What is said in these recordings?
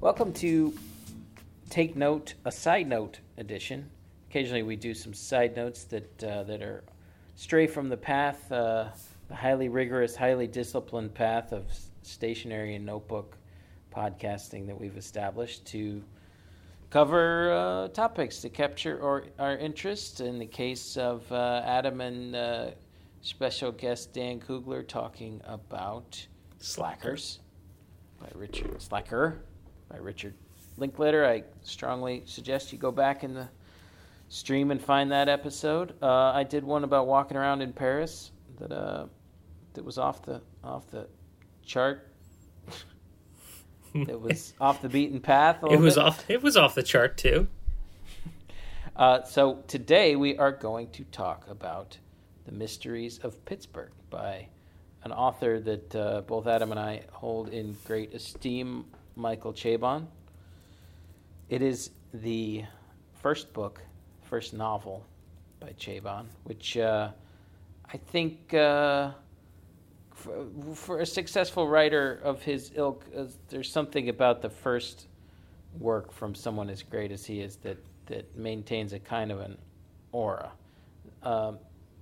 Welcome to Take Note, a side note edition. Occasionally, we do some side notes that uh, that are stray from the path, uh, the highly rigorous, highly disciplined path of stationary and notebook podcasting that we've established to cover uh, topics to capture or our interest. In the case of uh, Adam and uh, special guest Dan Kugler talking about Slackers by Richard Slacker by Richard Linklater. I strongly suggest you go back in the stream and find that episode. Uh, I did one about walking around in Paris that uh, that was off the off the chart. it was off the beaten path. It was bit. off. It was off the chart too. Uh, so today we are going to talk about the mysteries of Pittsburgh by an author that uh, both Adam and I hold in great esteem, Michael Chabon. It is the first book, first novel by Chabon, which uh, I think uh, for, for, a successful writer of his ilk, uh, there's something about the first work from someone as great as he is that, that maintains a kind of an aura. Um,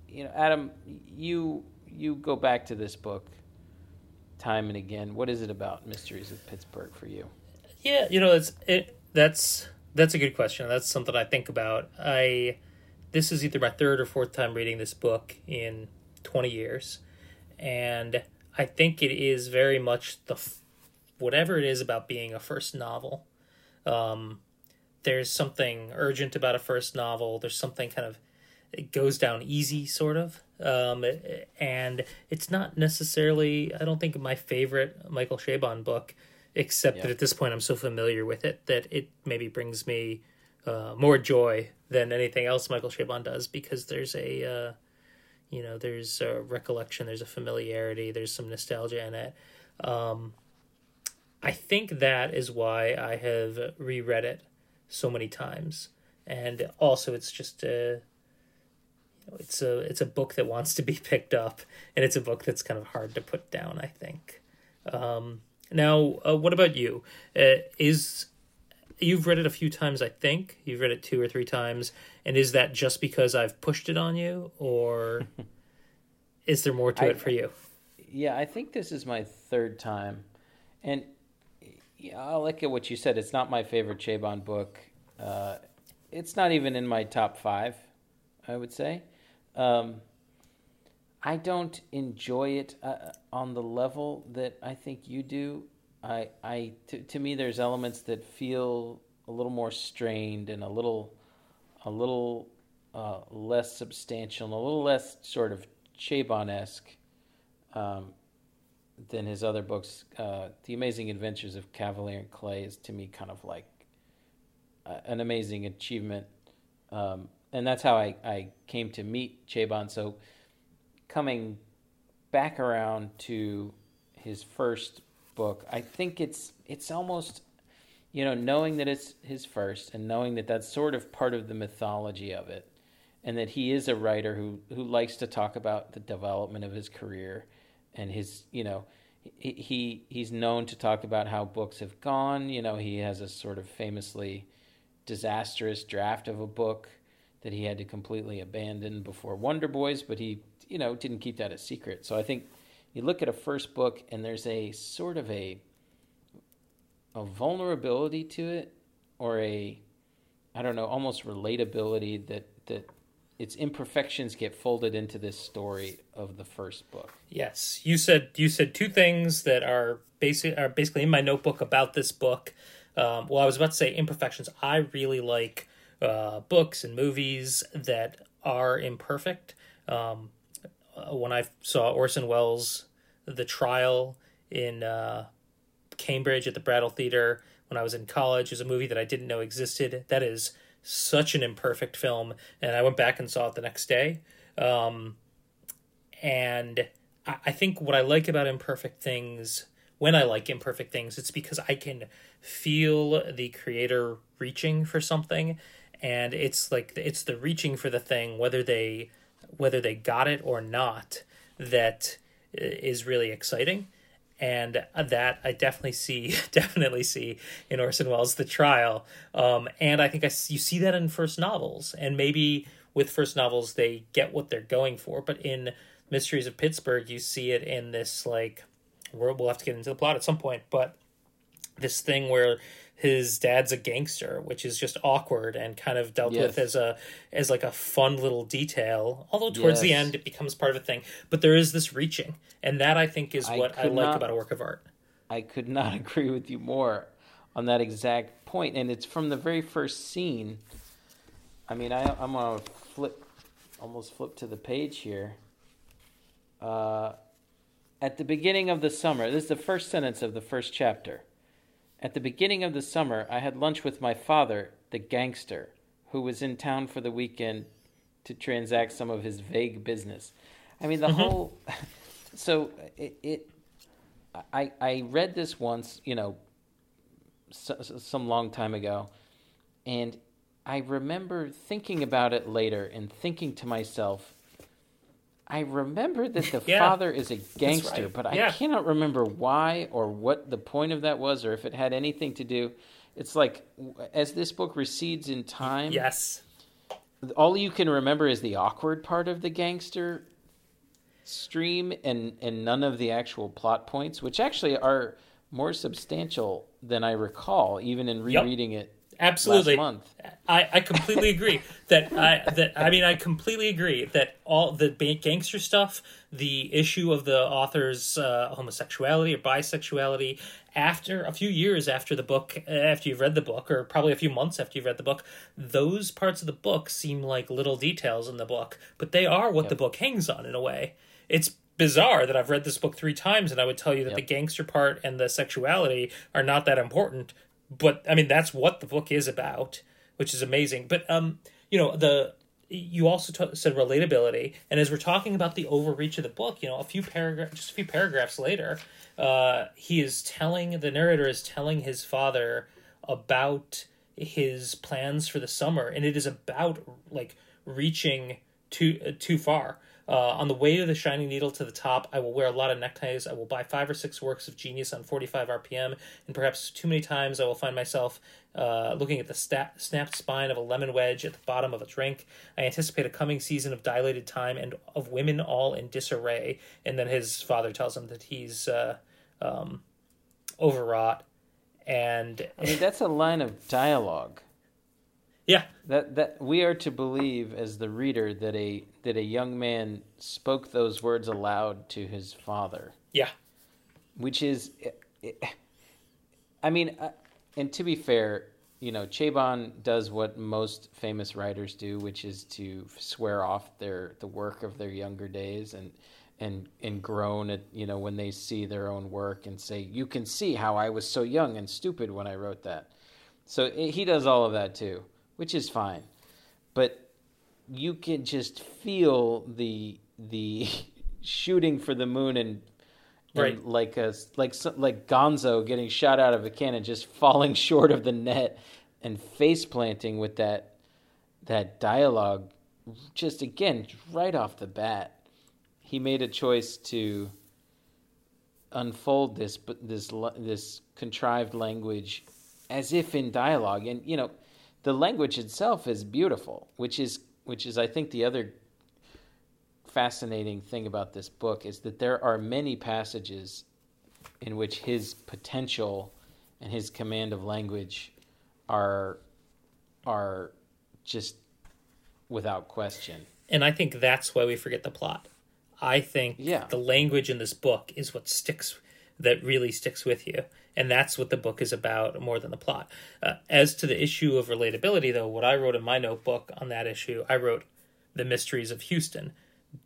you know, Adam, you you go back to this book time and again. What is it about Mysteries of Pittsburgh for you? Yeah, you know, it's it. That's that's a good question. That's something I think about. I this is either my third or fourth time reading this book in twenty years, and I think it is very much the whatever it is about being a first novel. Um, there's something urgent about a first novel. There's something kind of it goes down easy, sort of. Um, and it's not necessarily, I don't think, my favorite Michael Chabon book, except yeah. that at this point I'm so familiar with it that it maybe brings me uh, more joy than anything else Michael Chabon does because there's a, uh, you know, there's a recollection, there's a familiarity, there's some nostalgia in it. Um, I think that is why I have reread it so many times. And also, it's just a it's a it's a book that wants to be picked up, and it's a book that's kind of hard to put down. I think. Um, now, uh, what about you? Uh, is you've read it a few times? I think you've read it two or three times, and is that just because I've pushed it on you, or is there more to I, it for you? Yeah, I think this is my third time, and yeah, I like what you said. It's not my favorite Chabon book. Uh, it's not even in my top five. I would say. Um, I don't enjoy it uh, on the level that I think you do. I, I, to, to me, there's elements that feel a little more strained and a little, a little uh, less substantial, and a little less sort of Chabon-esque um, than his other books. Uh, the Amazing Adventures of Kavalier and Clay is to me kind of like uh, an amazing achievement. Um, and that's how I, I came to meet Chabon. So coming back around to his first book, I think it's it's almost you know knowing that it's his first and knowing that that's sort of part of the mythology of it, and that he is a writer who who likes to talk about the development of his career and his you know he, he he's known to talk about how books have gone. You know he has a sort of famously disastrous draft of a book that he had to completely abandon before Wonder Boys, but he, you know, didn't keep that a secret. So I think you look at a first book and there's a sort of a a vulnerability to it or a I don't know, almost relatability that that its imperfections get folded into this story of the first book. Yes, you said you said two things that are basic are basically in my notebook about this book. Um, well, I was about to say imperfections. I really like uh, books and movies that are imperfect. Um, uh, when I saw Orson Welles' The Trial in uh, Cambridge at the Brattle Theater when I was in college, it was a movie that I didn't know existed. That is such an imperfect film, and I went back and saw it the next day. Um, and I, I think what I like about imperfect things when I like imperfect things, it's because I can feel the creator reaching for something and it's like it's the reaching for the thing whether they whether they got it or not that is really exciting. And that I definitely see, definitely see in Orson Welles' The Trial. Um, and I think I you see that in first novels, and maybe with first novels they get what they're going for, but in Mysteries of Pittsburgh, you see it in this like we'll have to get into the plot at some point, but this thing where his dad's a gangster, which is just awkward and kind of dealt yes. with as a as like a fun little detail. Although towards yes. the end it becomes part of a thing, but there is this reaching, and that I think is what I, I like not, about a work of art. I could not agree with you more on that exact point, and it's from the very first scene. I mean, I, I'm gonna flip, almost flip to the page here. Uh, at the beginning of the summer, this is the first sentence of the first chapter. At the beginning of the summer, I had lunch with my father, the gangster, who was in town for the weekend to transact some of his vague business. I mean, the mm-hmm. whole. So it, it, I I read this once, you know, so, some long time ago, and I remember thinking about it later and thinking to myself, I remember that the yeah, father is a gangster, right. but yeah. I cannot remember why or what the point of that was or if it had anything to do. It's like as this book recedes in time. Yes. All you can remember is the awkward part of the gangster stream and and none of the actual plot points, which actually are more substantial than I recall even in rereading yep. it absolutely month. I, I completely agree that I that I mean I completely agree that all the gangster stuff, the issue of the author's uh, homosexuality or bisexuality, after a few years after the book, after you've read the book, or probably a few months after you've read the book, those parts of the book seem like little details in the book, but they are what yep. the book hangs on in a way. It's bizarre that I've read this book three times and I would tell you that yep. the gangster part and the sexuality are not that important, but I mean that's what the book is about, which is amazing. But um, you know the you also t- said relatability, and as we're talking about the overreach of the book, you know, a few paragraphs, just a few paragraphs later, uh, he is telling the narrator is telling his father about his plans for the summer, and it is about like reaching too uh, too far. Uh, on the way to the Shining Needle to the top, I will wear a lot of neckties. I will buy five or six works of genius on 45 RPM, and perhaps too many times I will find myself uh, looking at the sta- snapped spine of a lemon wedge at the bottom of a drink. I anticipate a coming season of dilated time and of women all in disarray. And then his father tells him that he's uh, um, overwrought. And I mean, that's a line of dialogue. Yeah. That that we are to believe as the reader that a that a young man spoke those words aloud to his father. Yeah. Which is I mean, and to be fair, you know, Chabon does what most famous writers do, which is to swear off their the work of their younger days and and and groan at you know when they see their own work and say, "You can see how I was so young and stupid when I wrote that." So he does all of that too which is fine. But you can just feel the the shooting for the moon and, and right. like a like like Gonzo getting shot out of a cannon, just falling short of the net and face planting with that that dialogue. Just again, right off the bat, he made a choice to unfold this this this contrived language as if in dialogue, and you know the language itself is beautiful, which is which is I think the other fascinating thing about this book is that there are many passages in which his potential and his command of language are are just without question. And I think that's why we forget the plot. I think yeah. the language in this book is what sticks that really sticks with you and that's what the book is about more than the plot. Uh, as to the issue of relatability, though, what I wrote in my notebook on that issue, I wrote The Mysteries of Houston.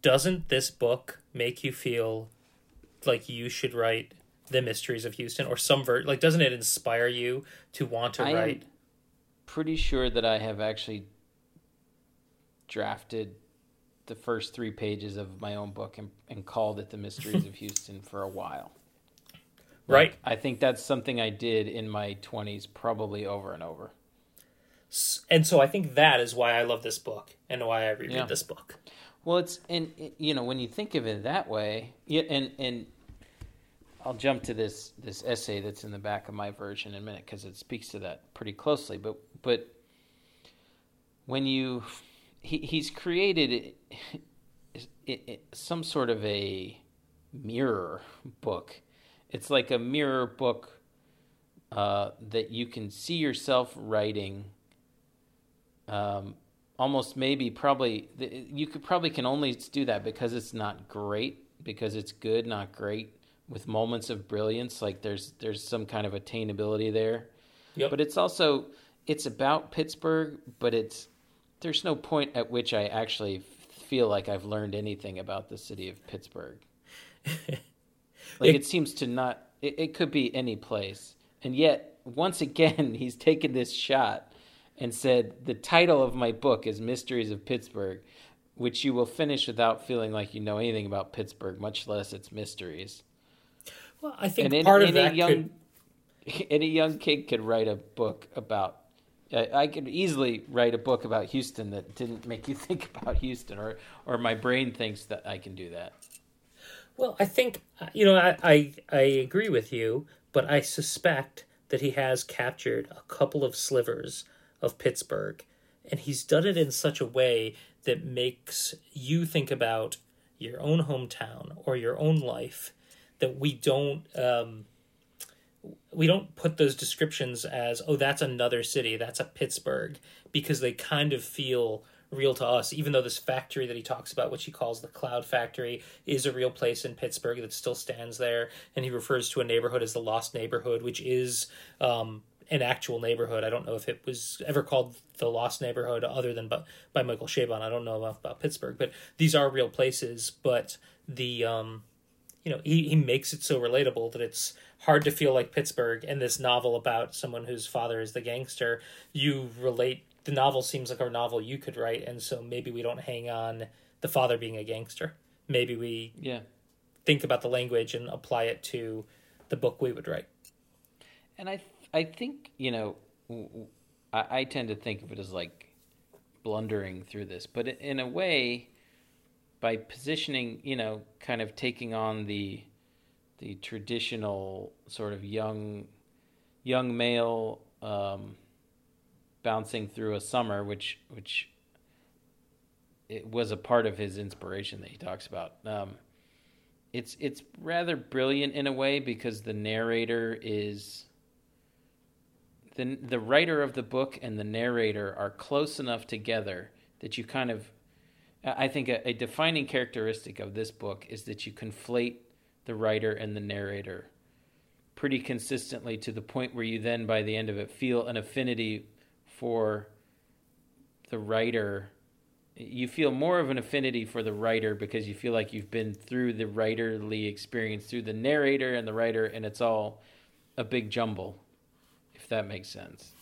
Doesn't this book make you feel like you should write The Mysteries of Houston or some ver- like doesn't it inspire you to want to I write? pretty sure that I have actually drafted the first three pages of my own book and, and called it The Mysteries of Houston for a while. Right. I think that's something I did in my 20s probably over and over. And so I think that is why I love this book and why I reread yeah. this book. Well, it's and you know when you think of it that way, yeah, and and I'll jump to this this essay that's in the back of my version in a minute because it speaks to that pretty closely. But but when you he, he's created it, it, it, some sort of a mirror book. It's like a mirror book uh, that you can see yourself writing. Um, almost maybe probably you could probably can only do that because it's not great because it's good, not great with moments of brilliance. Like there's there's some kind of attainability there. Yep. But it's also it's about Pittsburgh, but it's there's no point at which I actually feel like I've learned anything about the city of Pittsburgh. like it, it, seems to not. It, it could be any place, and yet once again he's taken this shot and said the title of my book is Mysteries of Pittsburgh, which you will finish without feeling like you know anything about Pittsburgh, much less its mysteries. Well, I think and part any, of any that young, could... any young kid could write a book about. I could easily write a book about Houston that didn't make you think about Houston, or or my brain thinks that I can do that. Well, I think you know I, I, I agree with you, but I suspect that he has captured a couple of slivers of Pittsburgh, and he's done it in such a way that makes you think about your own hometown or your own life that we don't um, we don't put those descriptions as oh that's another city that's a Pittsburgh because they kind of feel real to us even though this factory that he talks about which he calls the cloud factory is a real place in pittsburgh that still stands there. And he refers to a neighborhood as the lost neighborhood which is um, an actual neighborhood. I don't know if it was ever called the lost neighborhood other than by, by michael chabon. I don't know enough about pittsburgh but these are real places. But the um, you know he, he makes it so relatable that it's hard to feel like pittsburgh and this novel about someone whose father is the gangster. You relate the novel seems like a novel you could write and so maybe we don't hang on the father being a gangster. Maybe we yeah. think about the language and apply it to the book we would write. And i i think you know i, I tend to think of it as like blundering through this. But in a way by positioning, you know, kind of taking on the the traditional sort of young young male um, bouncing through a summer, which which it was a part of his inspiration that he talks about. Um, it's it's rather brilliant in a way because the narrator is the the writer of the book and the narrator are close enough together that you kind of I think a, a, defining characteristic of this book is that you conflate the writer and the narrator pretty consistently to the point where you then, by the end of it, feel an affinity for the writer. You feel more of an affinity for the writer because you feel like you've been through the writerly experience through the narrator and the writer, and it's all a big jumble, if that makes sense.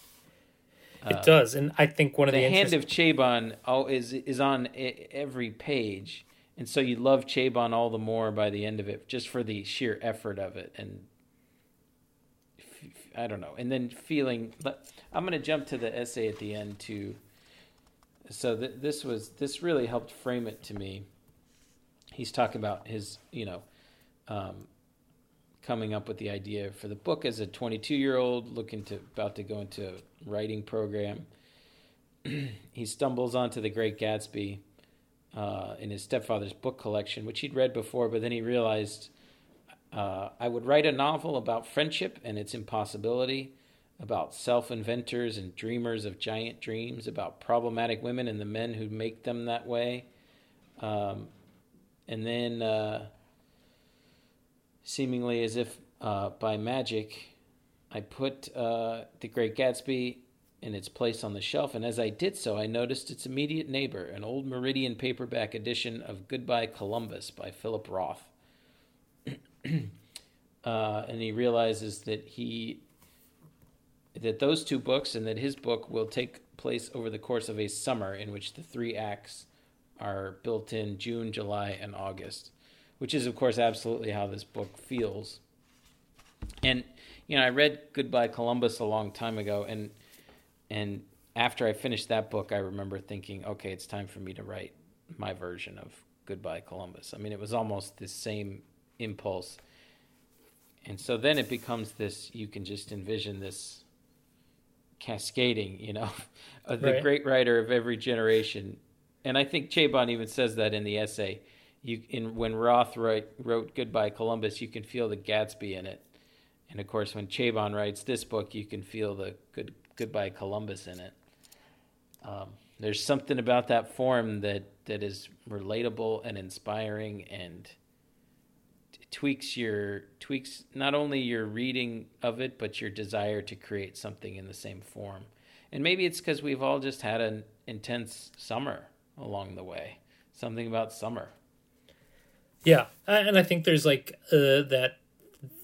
It uh, does, and I think one of the, the hand of Chabon oh, is is on every page, and so you love Chabon all the more by the end of it, just for the sheer effort of it, and I don't know, and then feeling. I'm going to jump to the essay at the end too. So th- this was this really helped frame it to me. He's talking about his, you know, um, coming up with the idea for the book as a 22 year old looking to about to go into a writing program. he stumbles onto The Great Gatsby uh, in his stepfather's book collection, which he'd read before, but then he realized uh, I would write a novel about friendship and its impossibility, about self inventors and dreamers of giant dreams, about problematic women and the men who make them that way. Um, and then. Uh, seemingly as if uh, by magic, I put uh, The Great Gatsby in its place on the shelf, and as I did so, I noticed its immediate neighbor, an old Meridian paperback edition of Goodbye Columbus by Philip Roth. uh, and he realizes that he that those two books and that his book will take place over the course of a summer in which the three acts are built in June, July, and August which is, of course, absolutely how this book feels. And you know, I read Goodbye Columbus a long time ago, and and after I finished that book, I remember thinking, okay, it's time for me to write my version of Goodbye Columbus. I mean, it was almost the same impulse. and so then it becomes this. You can just envision this cascading, you know, of the Right. great writer of every generation. And I think Chabon even says that in the essay. You in when Roth wrote, wrote Goodbye Columbus, you can feel the Gatsby in it. And of course, when Chabon writes this book, you can feel the good Goodbye Columbus in it. Um, there's something about that form that, that is relatable and inspiring and tweaks your tweaks not only your reading of it but your desire to create something in the same form. And maybe it's because we've all just had an intense summer along the way. Something about summer. Yeah, and I think there's like uh, that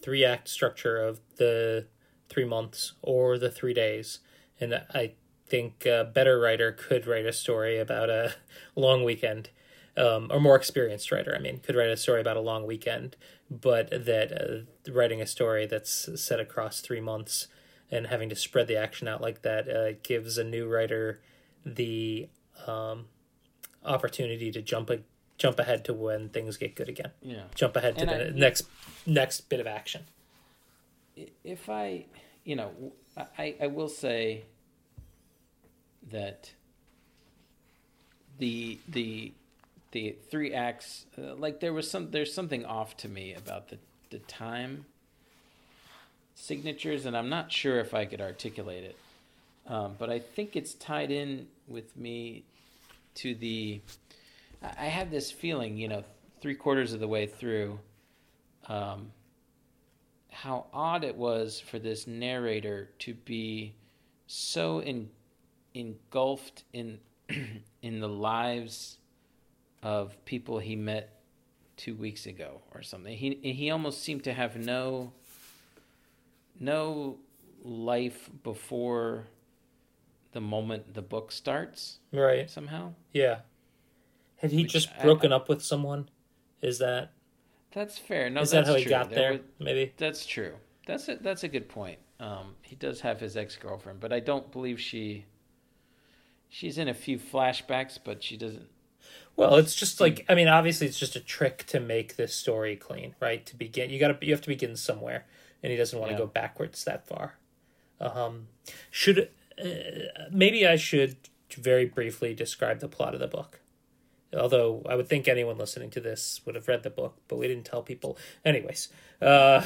three act structure of the three months or the three days, and I think a better writer could write a story about a long weekend, um, or more experienced writer, I mean, could write a story about a long weekend, but that uh, writing a story that's set across three months and having to spread the action out like that uh, gives a new writer the um, opportunity to jump a, jump ahead to when things get good again Yeah. jump ahead to And the I- next next bit of action. if I, you know, I, I will say that the the the three acts, uh, like there was some, there's something off to me about the the time signatures, and I'm not sure if I could articulate it, um, but I think it's tied in with me to the. I have this feeling, you know, three quarters of the way through. Um, how odd it was for this narrator to be so in, engulfed in in the lives of people he met two weeks ago or something. He he almost seemed to have no no life before the moment the book starts Right. somehow. Yeah. Had he Which just I- broken up with someone? Is that That's fair. No, is that how he true. got there? was- Maybe. That's true. That's a that's a good point. Um, he does have his ex girlfriend, but I don't believe she. She's in a few flashbacks, but she doesn't. Well, it's just like I mean, obviously, it's just a trick to make this story clean, right? To begin, you got to you have to begin somewhere, and he doesn't want to Yeah. go backwards that far. Um, should uh, maybe I should very briefly describe the plot of the book. Although I would think anyone listening to this would have read the book, but we didn't tell people. Anyways, uh,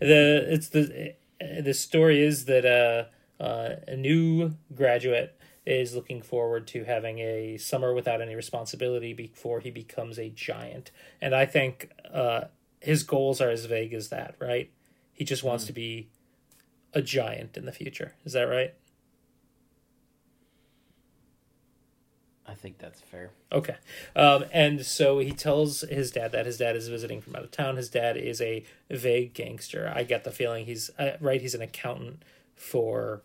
the it's the the story is that uh, uh, a new graduate is looking forward to having a summer without any responsibility before he becomes a giant, and I think uh, his goals are as vague as that. Right? He just wants to be a giant in the future. Is that right? I think that's fair. Okay. Um, and so he tells his dad that his dad is visiting from out of town. His dad is a vague gangster. I get the feeling he's uh, right. He's an accountant for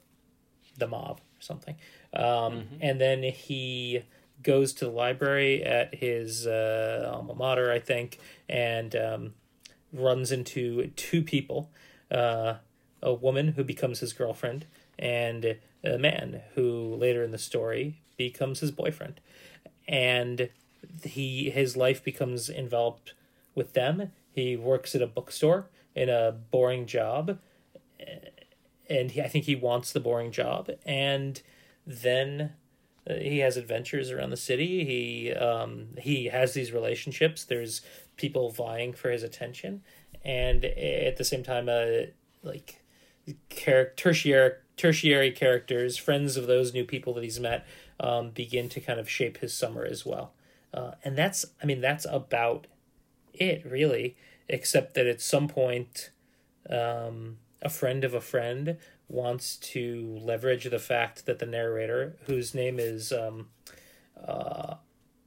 the mob or something. Um, And then he goes to the library at his uh, alma mater, I think, and um, runs into two people uh, a woman who becomes his girlfriend and a man who later in the story becomes his boyfriend. And he his life becomes enveloped with them. He works at a bookstore in a boring job and he, i think he wants the boring job. And then uh, he has adventures around the city. He um, he has these relationships. There's people vying for his attention. And at the same time uh, like char- tertiary tertiary characters, friends of those new people that he's met, um, begin to kind of shape his summer as well. Uh, and that's, I mean, that's about it really, except that at some point, um, a friend of a friend wants to leverage the fact that the narrator, whose name is um, uh,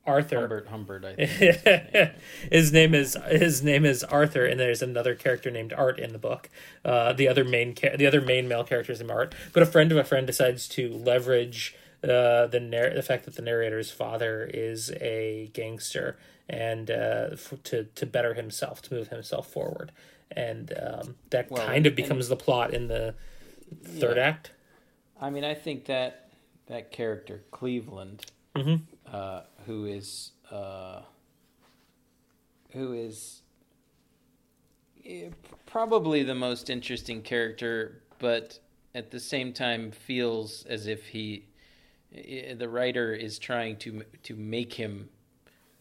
Arthur, Humbert, Humbert, I think. his name is his name is Arthur, and there's another character named Art in the book. Uh, the other main cha- the other main male character is named Art, but a friend of a friend decides to leverage uh, the narr- the fact that the narrator's father is a gangster and uh, f- to to better himself to move himself forward, and um, that Well, kind of and- becomes the plot in the third Yeah. act. I mean, I think that that character Cleveland, Mhm. uh, who is uh, who is eh, probably the most interesting character, but at the same time feels as if he, eh, the writer is trying to to make him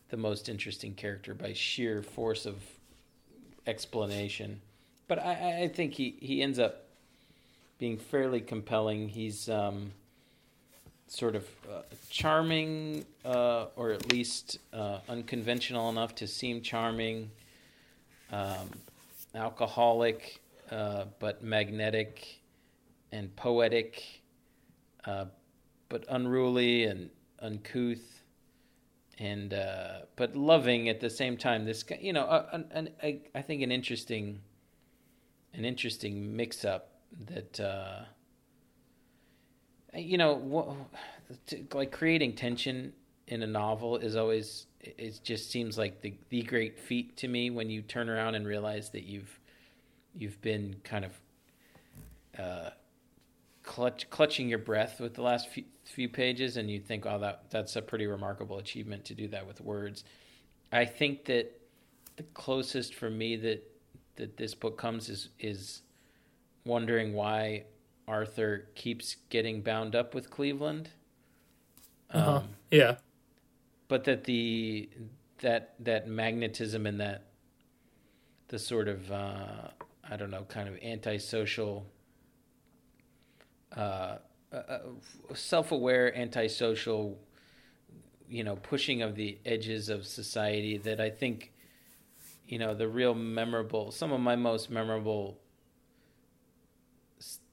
the most interesting character by sheer force of explanation. But I, I think he, he ends up being fairly compelling. He's um, sort of uh, charming, uh, or at least uh, unconventional enough to seem charming, um, alcoholic, uh, but magnetic and poetic, uh, but unruly and uncouth. And uh, but loving at the same time. This you know, an, an, I think an interesting, an interesting mix-up that you know, like creating tension in a novel is always it just seems like the the great feat to me when you turn around and realize that you've you've been kind of uh, clutch, clutching your breath with the last few, few pages, and you think, "Oh, that that's a pretty remarkable achievement to do that with words." I think that the closest for me that that this book comes is is wondering why Arthur keeps getting bound up with Cleveland. Uh-huh. Um, yeah. But that the that that magnetism and that the sort of uh, I don't know kind of antisocial, uh, uh, uh self-aware antisocial, you know, pushing of the edges of society that I think, you know, the real memorable some of my most memorable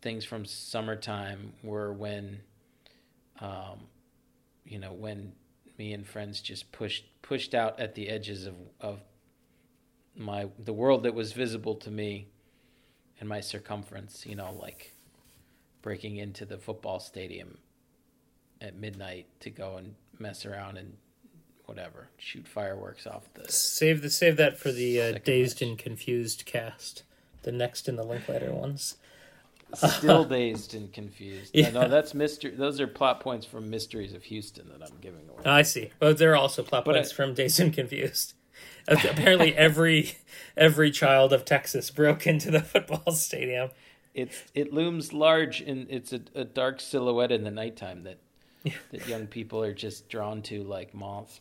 things from summertime were when, um, you know, when me and friends just pushed pushed out at the edges of of my the world that was visible to me and my circumference. You know, like breaking into the football stadium at midnight to go and mess around and whatever shoot fireworks off the save the save that for the uh, dazed match. and confused cast the next in the linklater ones Still dazed and confused. Yeah. No, that's mystery. Those are plot points from Mysteries of Houston that I'm giving away. I see. But they're also plot but points I, from Dazed and Confused. Apparently, every every child of Texas broke into the football stadium. It's it looms large and it's a, a dark silhouette in the nighttime that that young people are just drawn to like moths.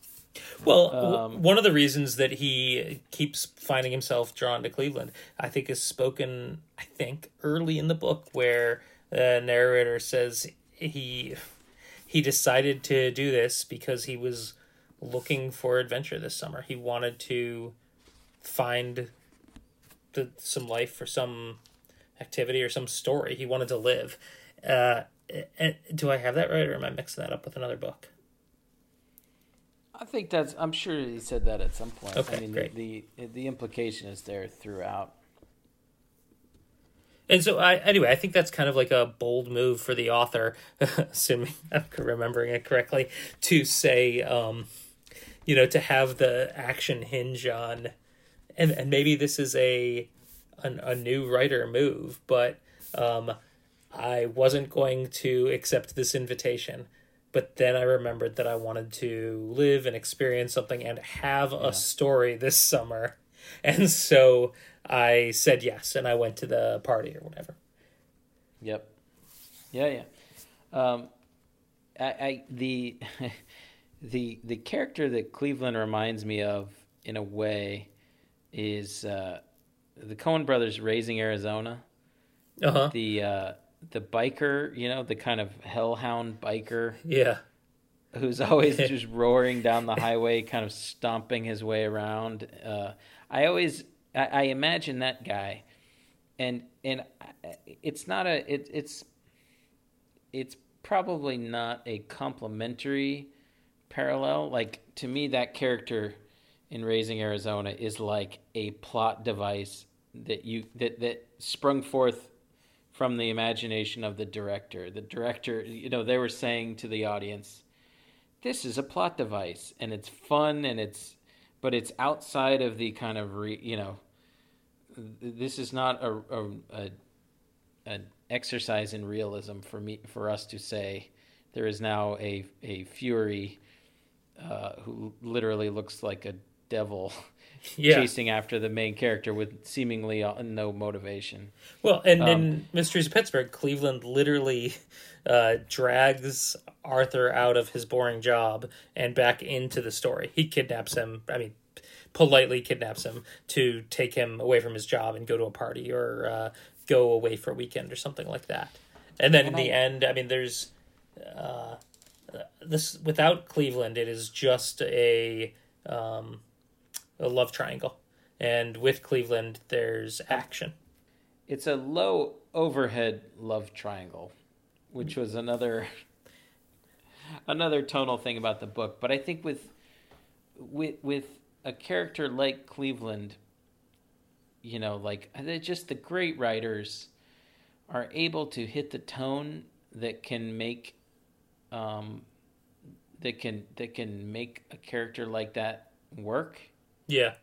Well, um, one of the reasons that he keeps finding himself drawn to Cleveland, I think, is spoken, I think, early in the book, where the narrator says he he decided to do this because he was looking for adventure this summer. He wanted to find the, some life or some activity or some story. He wanted to live. Uh, do I have that right, or am I mixing that up with another book? I think that's. I'm sure he said that at some point. Okay, I mean, great. The, the the implication is there throughout. And so, I anyway, I think that's kind of like a bold move for the author, assuming I'm remembering it correctly, to say, um, you know, to have the action hinge on, and and maybe this is a a, a new writer move, but um, I wasn't going to accept this invitation but then I remembered that I wanted to live and experience something and have yeah. a story this summer. And so I said yes and I went to the party or whatever. Yep. Yeah, yeah. Um, I, I the the the character that Cleveland reminds me of in a way is uh, the Coen brothers raising Arizona. Uh-huh. The uh, the biker, you know, the kind of hellhound biker. Yeah. Who's always just roaring down the highway, kind of stomping his way around. Uh, I always, I, I, imagine that guy, and and it's not a, it, it's, it's probably not a complimentary parallel. Like to me, that character in Raising Arizona is like a plot device that you that that sprung forth from the imagination of the director. The director, you know, they were saying to the audience, "This is a plot device, and it's fun, and it's, but it's outside of the kind of, re, you know, this is not a, a, a an exercise in realism for me for us to say there is now a a fury uh, who literally looks like a devil Yeah. chasing after the main character with seemingly uh, no motivation. Well, and Um, in Mysteries of Pittsburgh, Cleveland literally uh, drags Arthur out of his boring job and back into the story. He kidnaps him. I mean, politely kidnaps him to take him away from his job and go to a party or uh, go away for a weekend or something like that. And then in the end, I mean, there's uh, this without Cleveland, it is just a um, a love triangle, and with Cleveland, there's action. It's a low overhead love triangle, which was another another tonal thing about the book. But I think with with with a character like Cleveland, you know, like just the great writers are able to hit the tone that can make um that can that can make a character like that work Yeah,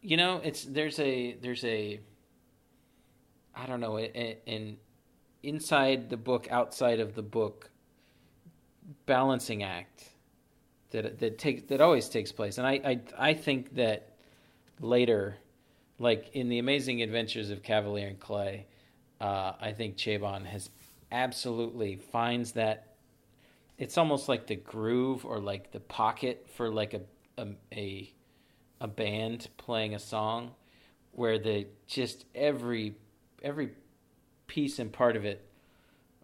you know it's there's a there's a i don't know an inside the book outside of the book balancing act that that takes that always takes place. And i i, I think that later like in the amazing adventures of kavalier and clay uh, i think chabon has absolutely finds that it's almost like the groove or like the pocket for like a a, a a band playing a song where the just every every piece and part of it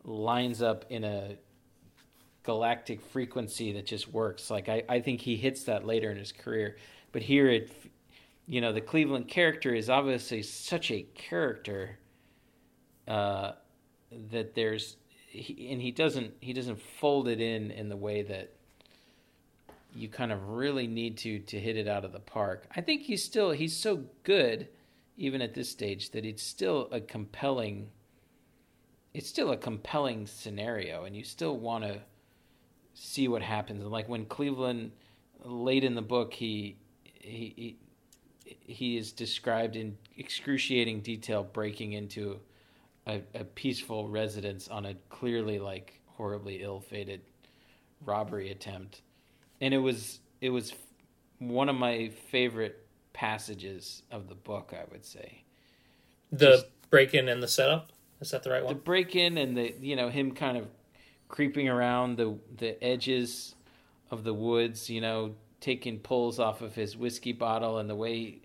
lines up in a galactic frequency that just works. Like I, I think he hits that later in his career. But here it you know the cleveland character is obviously such a character uh, that there's he, and he doesn't he doesn't fold it in in the way that you kind of really need to to hit it out of the park. I think he's still he's so good even at this stage that it's still a compelling it's still a compelling scenario and you still want to see what happens. And like when Cleveland late in the book he he he, he is described in excruciating detail breaking into a, a peaceful residence on a clearly like horribly ill-fated robbery attempt and it was it was one of my favorite passages of the book i would say the Just- break in and the setup. Is that the right one? the break in and the you know him kind of creeping around the the edges of the woods you know taking pulls off of his whiskey bottle and the way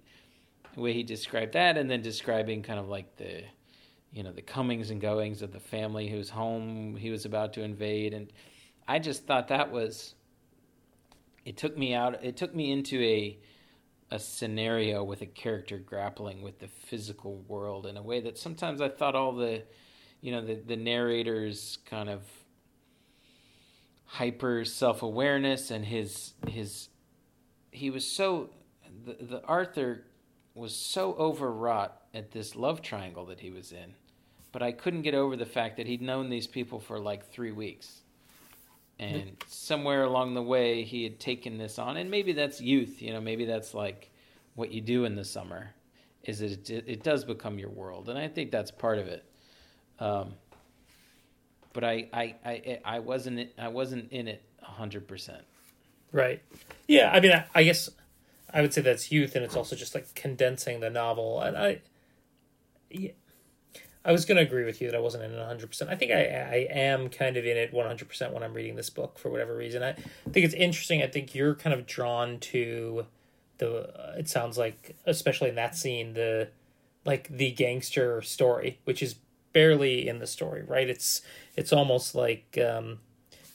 the way he described that and then describing kind of like the you know the comings and goings of the family whose home he was about to invade and i just thought that was it took me out it took me into a a scenario with a character grappling with the physical world in a way that sometimes i thought all the you know the the narrator's kind of hyper self-awareness and his his he was so the, the arthur was so overwrought at this love triangle that he was in but i couldn't get over the fact that he'd known these people for like three weeks and somewhere along the way he had taken this on and maybe that's youth you know maybe that's like what you do in the summer is it, it does become your world and i think that's part of it um, but I, I, I, I wasn't I wasn't in it hundred percent. Right. Yeah. I mean, I, I guess I would say that's youth, and it's also just like condensing the novel. And I, yeah, I was going to agree with you that I wasn't in it 100%. I think I, I am kind of in it 100% when I'm reading this book for whatever reason. I think it's interesting. I think you're kind of drawn to the, uh, it sounds like, especially in that scene, the, like the gangster story, which is barely in the story, right? It's, it's almost like, um,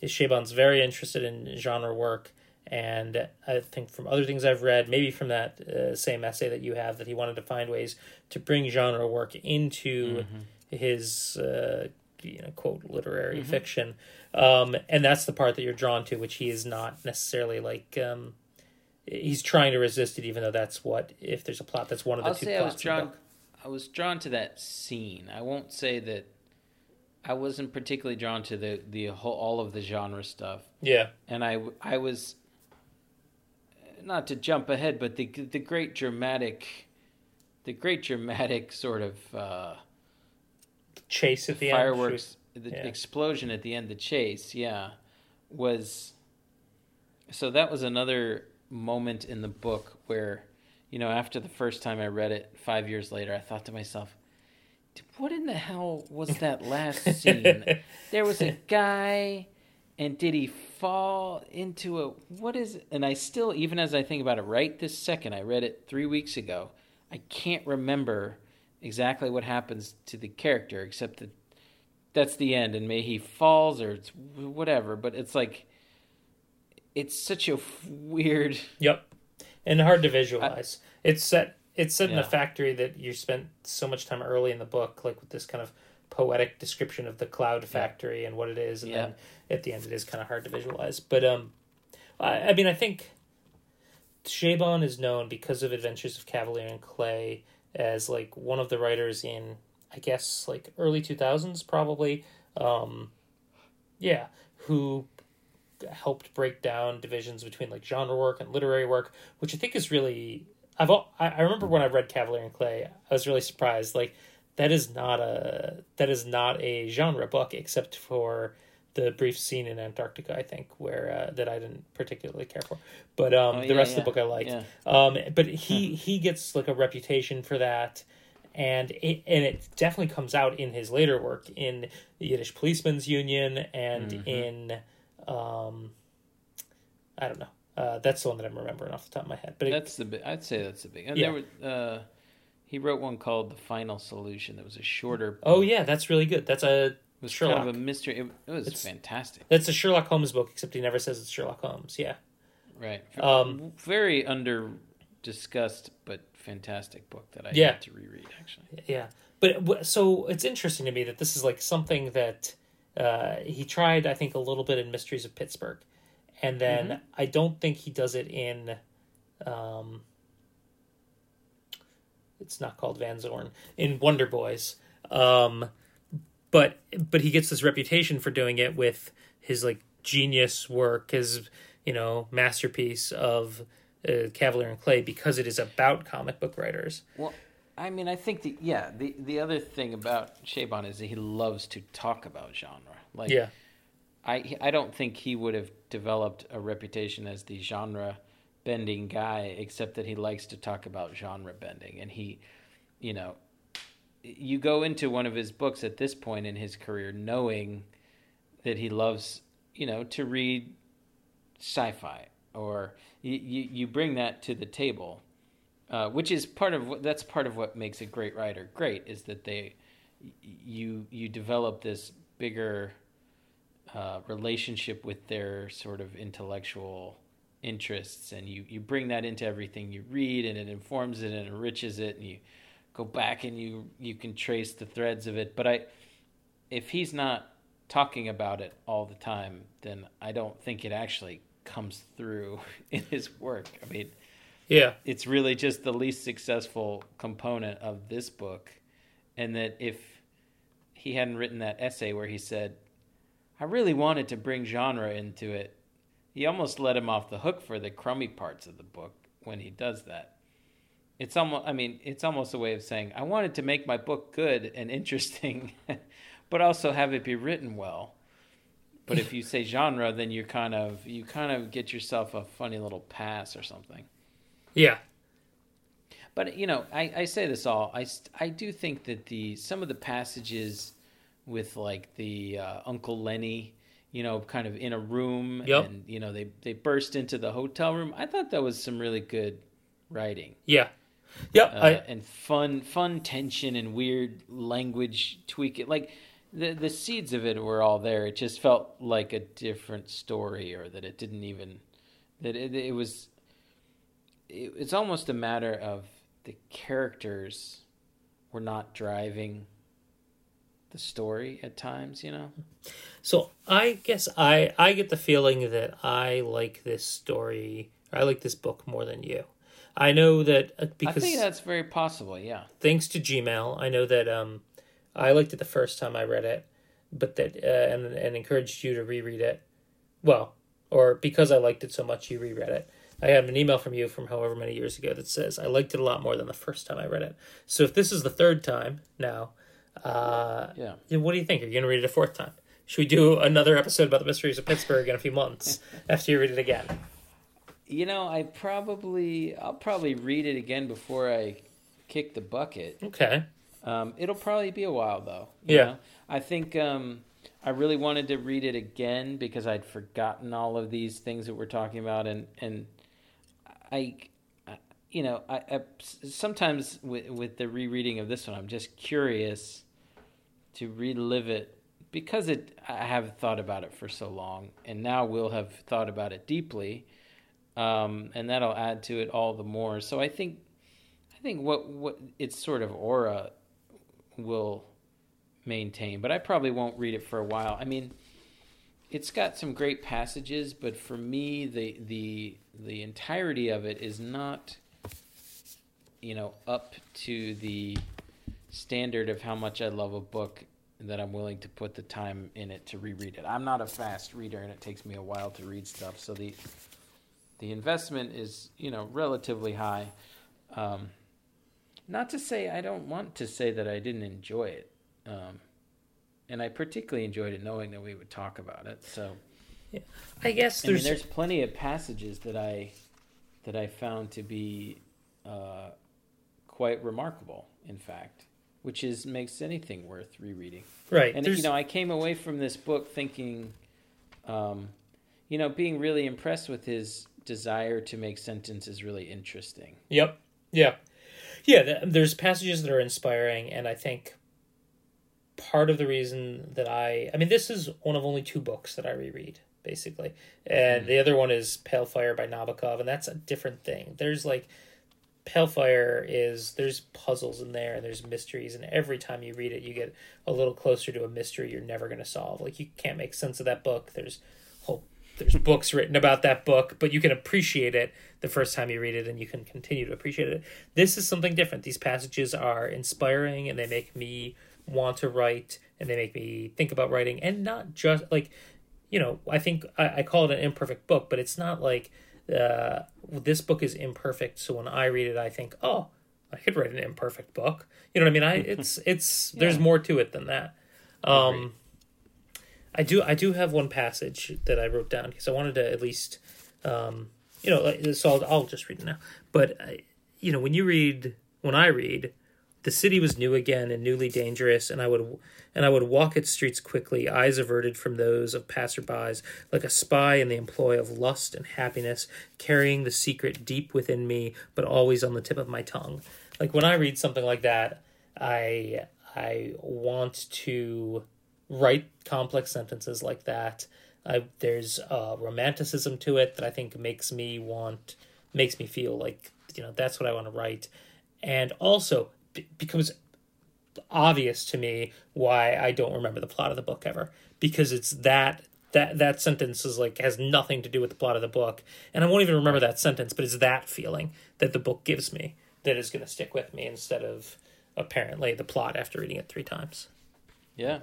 Chabon's very interested in genre work. And I think from other things I've read, maybe from that uh, same essay that you have, that he wanted to find ways to bring genre work into his uh, you know quote literary fiction, um, and that's the part that you're drawn to, which he is not necessarily like. Um, he's trying to resist it, even though that's what if there's a plot that's one of the I'll two say I was plots. drawn. I was drawn to that scene. I won't say that. I wasn't particularly drawn to the the whole all of the genre stuff, Yeah, and I I was. Not to jump ahead, but the the great dramatic, the great dramatic sort of. Uh, chase at the end. fireworks the yeah. explosion at the end the chase yeah was so that was another moment in the book where you know, after the first time I read it, five years later, I thought to myself, "What in the hell was that last scene? there was a guy, and did he fall into a what is?" It? And I still, even as I think about it, right this second, I read it three weeks ago. I can't remember exactly what happens to the character, except that that's the end, and may he falls or it's whatever. But it's like it's such a weird. Yep, and hard to visualize. I, it's set. It's set Yeah. in a factory that you spent so much time early in the book, like with this kind of poetic description of the cloud factory and what it is, and Yeah. then at the end, it is kind of hard to visualize. But um, I, I mean, I think Chabon is known because of Adventures of Kavalier and Clay as like one of the writers in, I guess, like early two thousands, probably. Um, yeah, who helped break down divisions between like genre work and literary work, which I think is really. I've I remember when I read Kavalier and Clay, I was really surprised. Like that is not a that is not a genre book, except for the brief scene in Antarctica, I think, where uh, that I didn't particularly care for. But um, Oh, the yeah, rest of the book I liked. yeah. Um, but he he gets like a reputation for that, and it and it definitely comes out in his later work in the Yiddish Policemen's Union and Mm-hmm. in um, I don't know. Uh, that's the one that I'm remembering off the top of my head. But it, That's the big. I'd say that's the big. And Yeah. there was. Uh, he wrote one called "The Final Solution." That was a shorter. oh yeah, that's really good. That's a was Sherlock. kind of a mystery. It, it was It's- fantastic. that's a Sherlock Holmes book, except he never says it's Sherlock Holmes. Yeah. Right. Um, Very under discussed, but fantastic book that I Yeah. need to reread. Actually. Yeah, but so it's interesting to me that this is like something that uh, he tried. I think a little bit in Mysteries of Pittsburgh, and then I don't think he does it in. Um, it's not called Van Zorn in Wonder Boys, um, but but he gets this reputation for doing it with his like genius work, his you know masterpiece of uh, Kavalier and Clay because it is about comic book writers. Well, I mean, I think the yeah the the other thing about Chabon is that he loves to talk about genre. Like, Yeah. I I don't think he would have developed a reputation as the genre bending guy, except that he likes to talk about genre bending, and he, you know, you go into one of his books at this point in his career knowing that he loves, you know, to read sci-fi, or you you, bring that to the table, uh, which is part of what that's part of what makes a great writer great is that they you you develop this bigger uh, relationship with their sort of intellectual interests and you, you bring that into everything you read and it informs it and enriches it and you go back and you you can trace the threads of it. But i if he's not talking about it all the time then i don't think it actually comes through in his work. I mean Yeah. it's really just the least successful component of this book. And that if he hadn't written that essay where he said i really wanted to bring genre into it he almost let him off the hook for the crummy parts of the book when he does that it's almost i mean it's almost a way of saying i wanted to make my book good and interesting but also have it be written well but if you say genre then you kind of you kind of get yourself a funny little pass or something Yeah. but you know, I, I say this all. I, I do think that the some of the passages with like the uh, Uncle Lenny, you know, kind of in a room, Yep. and you know they they burst into the hotel room. I thought that was some really good writing Yeah. Yep. uh, I, and fun fun tension and weird language tweak. It like the the seeds of it were all there. It just felt like a different story, or that it didn't even that it, it was. It, it's almost a matter of the characters were not driving the story at times. You know. so I guess I I get the feeling that I like this story. I like this book more than you. I know that uh, I because think that's very possible. Yeah. thanks to Gmail, I know that um, I liked it the first time I read it, but that uh, and and encouraged you to reread it. Well, or because I liked it so much, you reread it. I have an email from you from however many years ago that says I liked it a lot more than the first time I read it. So if this is the third time now, uh, Yeah. yeah, what do you think? Are you going to read it a fourth time? Should we do another episode about the mysteries of Pittsburgh in a few months after you read it again? You know, I probably I'll probably read it again before I kick the bucket. Okay. Um, it'll probably be a while though. you Yeah. know? I think um, I really wanted to read it again because I'd forgotten all of these things that we're talking about, and and I, I- you know, I, I sometimes with with the rereading of this one, I'm just curious to relive it because it I have thought about it for so long, and now we'll have thought about it deeply, um, and that'll add to it all the more. So I think I think what what its sort of aura will maintain, but I probably won't read it for a while. I mean, it's got some great passages, but for me, the the the entirety of it is not, you know, up to the standard of how much I love a book that I'm willing to put the time in it to reread it. I'm not a fast reader, and it takes me a while to read stuff, so the the investment is you know relatively high. Um, not to say I don't want to say that I didn't enjoy it, um, and I particularly enjoyed it knowing that we would talk about it. So yeah. I guess I mean, there's, there's plenty of passages that I that I found to be uh, quite remarkable. In fact, which is makes anything worth rereading. right. And there's, you know, I came away from this book thinking, um, you know, being really impressed with his desire to make sentences really interesting. Yep. Yeah. Yeah. There's passages that are inspiring, and I think part of the reason that I, I mean, this is one of only two books that I reread, basically. And hmm. the other one is Pale Fire by Nabokov, and that's a different thing. There's like, Pale Fire is, there's puzzles in there, and there's mysteries, and every time you read it, you get a little closer to a mystery you're never going to solve. Like, you can't make sense of that book. There's whole there's books written about that book, but you can appreciate it the first time you read it and you can continue to appreciate it. This is something different. These passages are inspiring and they make me want to write and they make me think about writing and not just like, you know, I think I, I call it an imperfect book, but it's not like uh, this book is imperfect. So when I read it, I think, oh, I could write an imperfect book. You know what I mean? I it's it's there's more to it than that. Um, I do I do have one passage that I wrote down because I wanted to at least, um, you know, so I'll, I'll just read it now. But I, you know, when you read, when I read, the city was new again and newly dangerous, and I would and I would walk its streets quickly, eyes averted from those of passerbys, like a spy in the employ of lust and happiness, carrying the secret deep within me, but always on the tip of my tongue. Like when I read something like that, I I want to write complex sentences like that. I, there's a romanticism to it that I think makes me want, makes me feel like you know that's what I want to write, and also b- becomes obvious to me why I don't remember the plot of the book ever because it's that that that sentence is like has nothing to do with the plot of the book, and I won't even remember that sentence, but it's that feeling that the book gives me that is going to stick with me instead of apparently the plot after reading it three times. Yeah.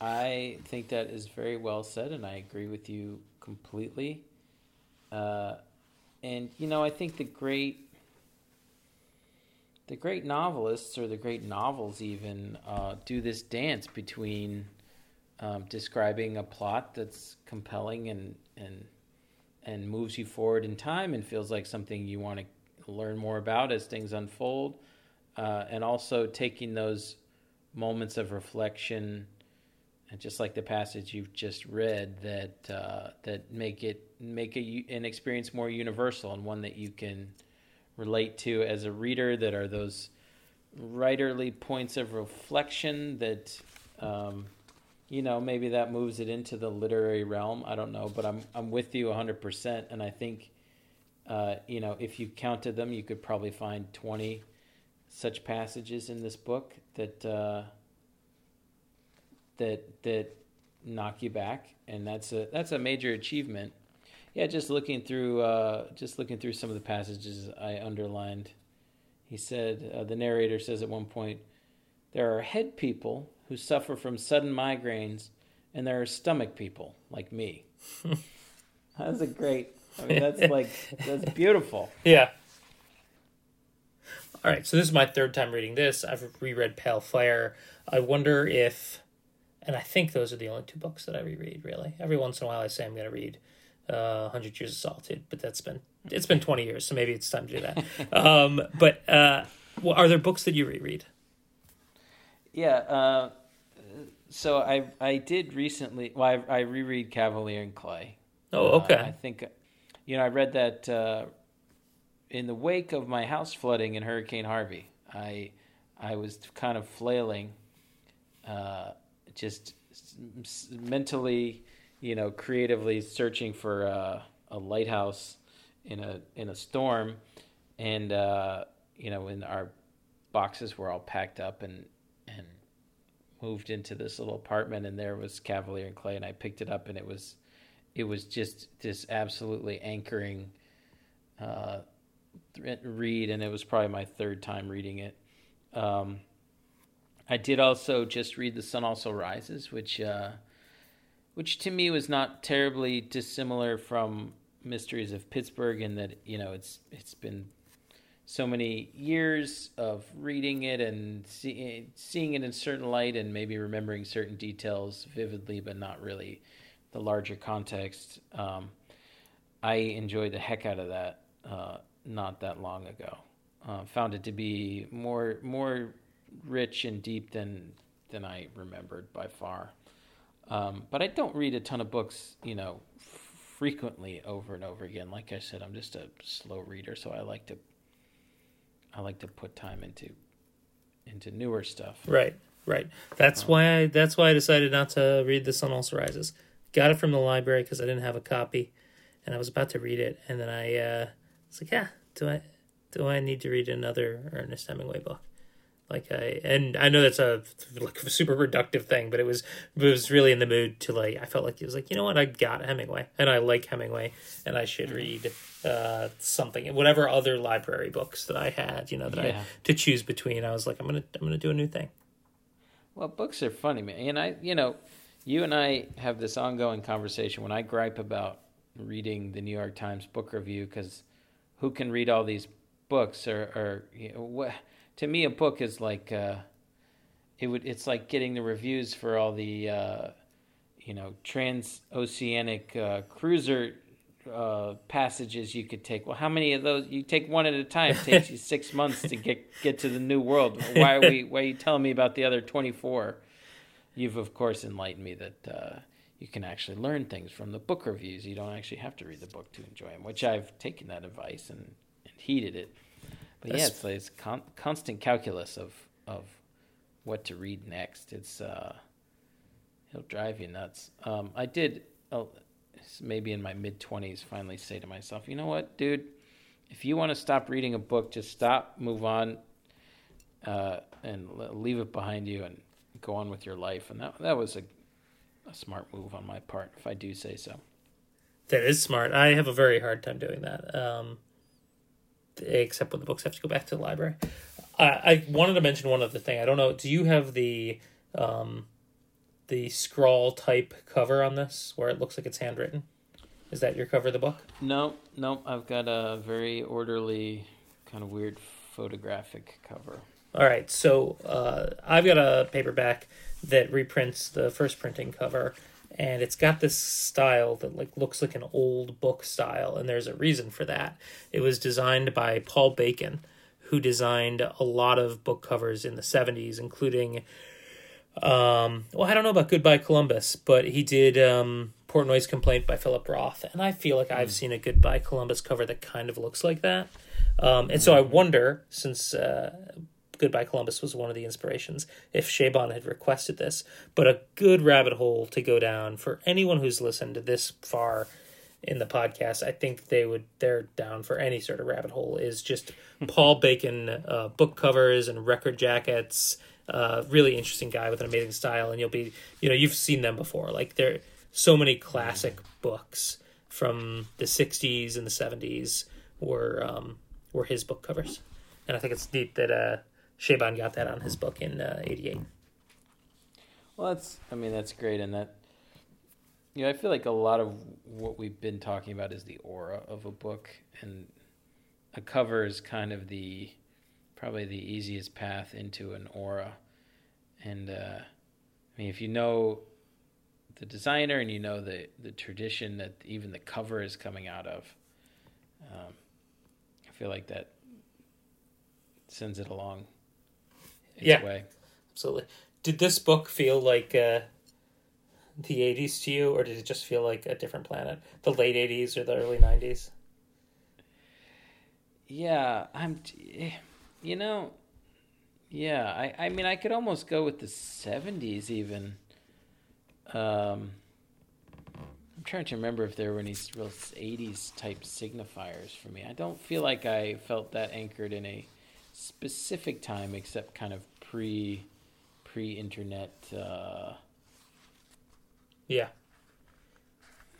I think that is very well said, and I agree with you completely. Uh, and you know, I think the great, the great novelists or the great novels even uh, do this dance between um, describing a plot that's compelling and and and moves you forward in time and feels like something you want to learn more about as things unfold, uh, and also taking those moments of reflection and just like the passage you've just read that uh, that make it make a, an experience more universal and one that you can relate to as a reader that are those writerly points of reflection that um, you know maybe that moves it into the literary realm. I don't know but I'm I'm with you 100% and I think uh, you know if you counted them you could probably find 20 such passages in this book that uh, that that knock you back, and that's a that's a major achievement. Yeah, just looking through uh, just looking through some of the passages I underlined. He said uh, the narrator says at one point, "There are head people who suffer from sudden migraines, and there are stomach people like me." that's a great. I mean, that's like that's beautiful. Yeah. All right, so this is my third time reading this. I've reread Pale Fire. I wonder if, and I think those are the only two books that I reread. Really, every once in a while I say I'm going to read uh, Hundred Years of Solitude, but that's been it's been twenty years, so maybe it's time to do that. um, but uh, well, are there books that you reread? Yeah. Uh, so I I did recently. Well, I, I reread Kavalier and Clay. Oh, okay. Uh, I think, you know, I read that uh, in the wake of my house flooding in Hurricane Harvey. I I was kind of flailing, uh, just mentally, you know, creatively searching for uh, a lighthouse in a in a storm, and uh, you know, when our boxes were all packed up and and moved into this little apartment, and there was Kavalier and Clay, and I picked it up, and it was it was just this absolutely anchoring uh, read, and it was probably my third time reading it. Um, I did also just read "The Sun Also Rises," which uh, which to me was not terribly dissimilar from Mysteries of Pittsburgh, in that you know it's it's been so many years of reading it and see, seeing it in certain light, and maybe remembering certain details vividly, but not really the larger context. Um, I enjoyed the heck out of that uh, not that long ago. Uh, found it to be more more rich and deep than than I remembered by far. Um, but I don't read a ton of books, you know, frequently over and over again. Like I said, I'm just a slow reader, so I like to I like to put time into into newer stuff. Right, right. That's why I, that's why I decided not to read The Sun Also Rises. Got it from the library because I didn't have a copy, and I was about to read it, and then I uh, was like, yeah, do I do I need to read another Ernest Hemingway book? Like I and I know that's a like a super reductive thing, but it was it was really in the mood to like I felt like it was like you know what I got Hemingway and I like Hemingway and I should read uh, something whatever other library books that I had you know that Yeah. I to choose between. I was like I'm gonna I'm gonna do a new thing. Well, books are funny, man. And I, you know, you and I have this ongoing conversation when I gripe about reading the New York Times book review because who can read all these books or, or you know, what? To me, a book is like uh, it would. It's like getting the reviews for all the uh, you know transoceanic uh, cruiser uh, passages you could take. Well, how many of those? You take one at a time. It takes you six months to get get to the new world. Why are we? Why are you telling me about the other twenty four? You've of course enlightened me that uh, you can actually learn things from the book reviews. You don't actually have to read the book to enjoy them, which I've taken that advice and, and heeded it. But yeah, it's it's con- constant calculus of of what to read next. It's uh, it'll drive you nuts. Um, I did uh, maybe in my mid twenties finally say to myself, you know what, dude, if you want to stop reading a book, just stop, move on, uh, and l- leave it behind you, and go on with your life. And that that was a a smart move on my part, if I do say so. That is smart. I have a very hard time doing that. Um, except when the books have to go back to the library. I, I wanted to mention one other thing. I don't know. Do you have the um, the scrawl type cover on this, where it looks like it's handwritten? Is that your cover of the book? No, no, I've got a very orderly, kind of weird photographic cover. All right, so uh, I've got a paperback that reprints the first printing cover, and it's got this style that like looks like an old book style, and there's a reason for that. It was designed by Paul Bacon, who designed a lot of book covers in the '70s, including. Um, well, I don't know about Goodbye Columbus, but he did um, Portnoy's Complaint by Philip Roth, and I feel like I've seen a Goodbye Columbus cover that kind of looks like that. Um, and so I wonder, since uh, Goodbye Columbus was one of the inspirations, if Chabon had requested this. But a good rabbit hole to go down for anyone who's listened this far in the podcast. I think they would they're down for any sort of rabbit hole. Is just Paul Bacon uh, book covers and record jackets. Uh, really interesting guy with an amazing style, and you'll be you know you've seen them before. Like there are so many classic books from the '60s and the '70s were um, were his book covers, and I think it's neat that uh, Chabon got that on his book in '88. Well, that's, I mean, that's great. And that, you know, I feel like a lot of what we've been talking about is the aura of a book. And a cover is kind of the, probably the easiest path into an aura. And, uh, I mean, if you know the designer and you know the the tradition that even the cover is coming out of. Um, I feel like that sends it along its Yeah. way. Absolutely. Did this book feel like uh, the 80s to you, or did it just feel like a different planet? The late 80s or the early 90s? Yeah, I'm. eh, You know, yeah. I I mean, I could almost go with the '70s even. Um, I'm trying to remember if there were any real '80s type signifiers for me. I don't feel like I felt that anchored in a specific time, except kind of pre pre-internet. Uh, Yeah.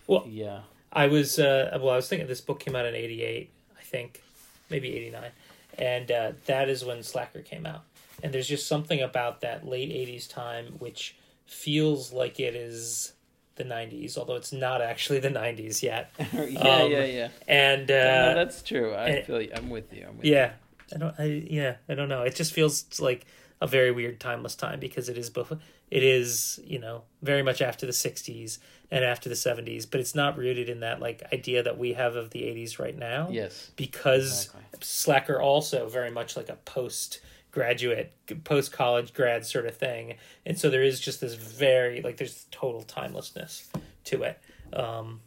Well, yeah, I was uh, well. I was thinking this book came out in '88, I think, maybe '89, and uh, that is when Slacker came out. And there's just something about that late '80s time which feels like it is the '90s, although it's not actually the '90s yet. yeah, Um, yeah, yeah. And no, uh, that's true. I and- feel. you. I'm with you. I'm with yeah, I don't. I yeah, I don't know. It just feels like a very weird timeless time because it is both. It is you know very much after the '60s and after the '70s, but it's not rooted in that like idea that we have of the '80s right now. Yes. because Exactly. Slacker also very much like a post graduate, post college grad sort of thing, and so there is just this very like there's total timelessness to it. Um,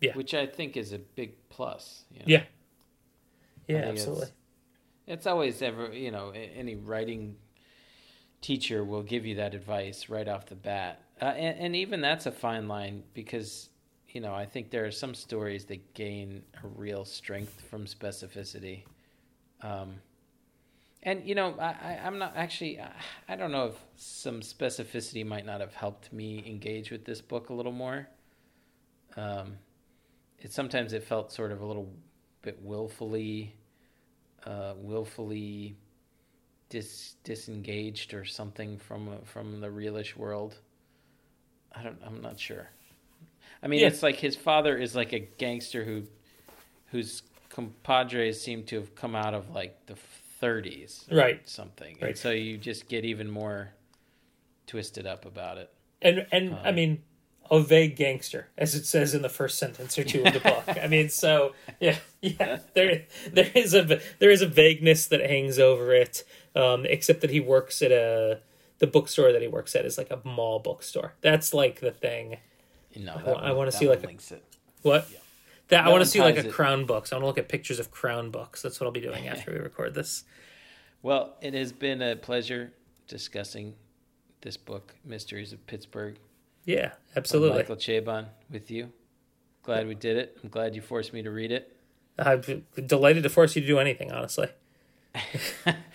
Yeah. Which I think is a big plus. You know? Yeah. I yeah, think it's- absolutely. It's always ever, you know, any writing teacher will give you that advice right off the bat. Uh, and, and even that's a fine line because, you know, I think there are some stories that gain a real strength from specificity. Um, and, you know, I, I, I'm not actually, I, I don't know if some specificity might not have helped me engage with this book a little more. Um, it sometimes it felt sort of a little bit willfully uh, willfully dis disengaged or something from uh, from the realish world. I don't. I'm not sure. I mean, Yeah. it's like his father is like a gangster who, whose compadres seem to have come out of like the 30s, or Right. Something, Right. and so you just get even more twisted up about it. And and I Um, mean, a vague gangster, as it says in the first sentence or two of the book. I mean, so yeah, yeah. There there is a there is a vagueness that hangs over it, um, except that he works at a the bookstore that he works at is like a mall bookstore. That's like the thing. No, I I wanna see, one like, a- it. What? Yeah. That I want to see like a it. crown books. I want to look at pictures of crown books. That's what I'll be doing after we record this. Well, it has been a pleasure discussing this book, Mysteries of Pittsburgh. Yeah, absolutely. Michael Chabon with you. Glad we did it. I'm glad you forced me to read it. I'm delighted to force you to do anything. Honestly,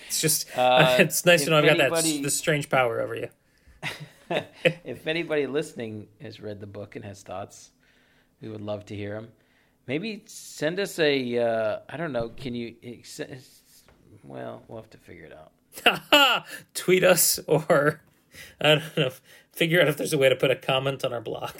it's just Uh, it's nice to know I've got that this strange power over you. if anybody listening has read the book and has thoughts, we would love to hear them. Maybe send us a, uh, I don't know, can you, well, we'll have to figure it out. Tweet us or I don't know. Figure out if there's a way to put a comment on our blog.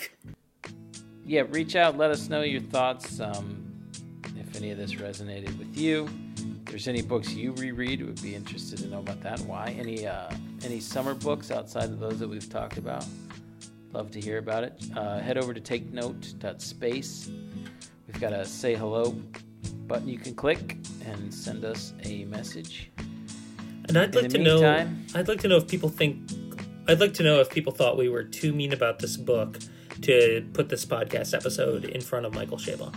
Yeah, reach out, let us know your thoughts. Um, if any of this resonated with you, if there's any books you reread, would be interested to know about that. Why? Any uh, any summer books outside of those that we've talked about? Love to hear about it. Uh, head over to takenote.space. We've got a say hello button you can click and send us a message. And I'd In like to know. I'd like to know if people think. I'd like to know if people thought we were too mean about this book to put this podcast episode in front of Michael Chabon.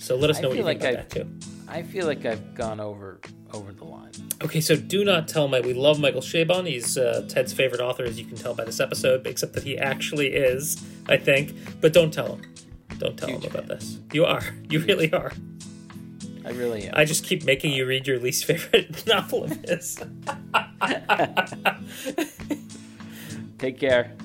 So let us know what you feel think like about that too. I feel like I've gone over over the line. Okay, so do not tell my. We love Michael Chabon. He's uh, Ted's favorite author, as you can tell by this episode. Except that he actually is, I think. But don't tell him. Don't tell Huge him about fan. this. You are. You really are. I really am. I just keep making you read your least favorite novel of his. Take care.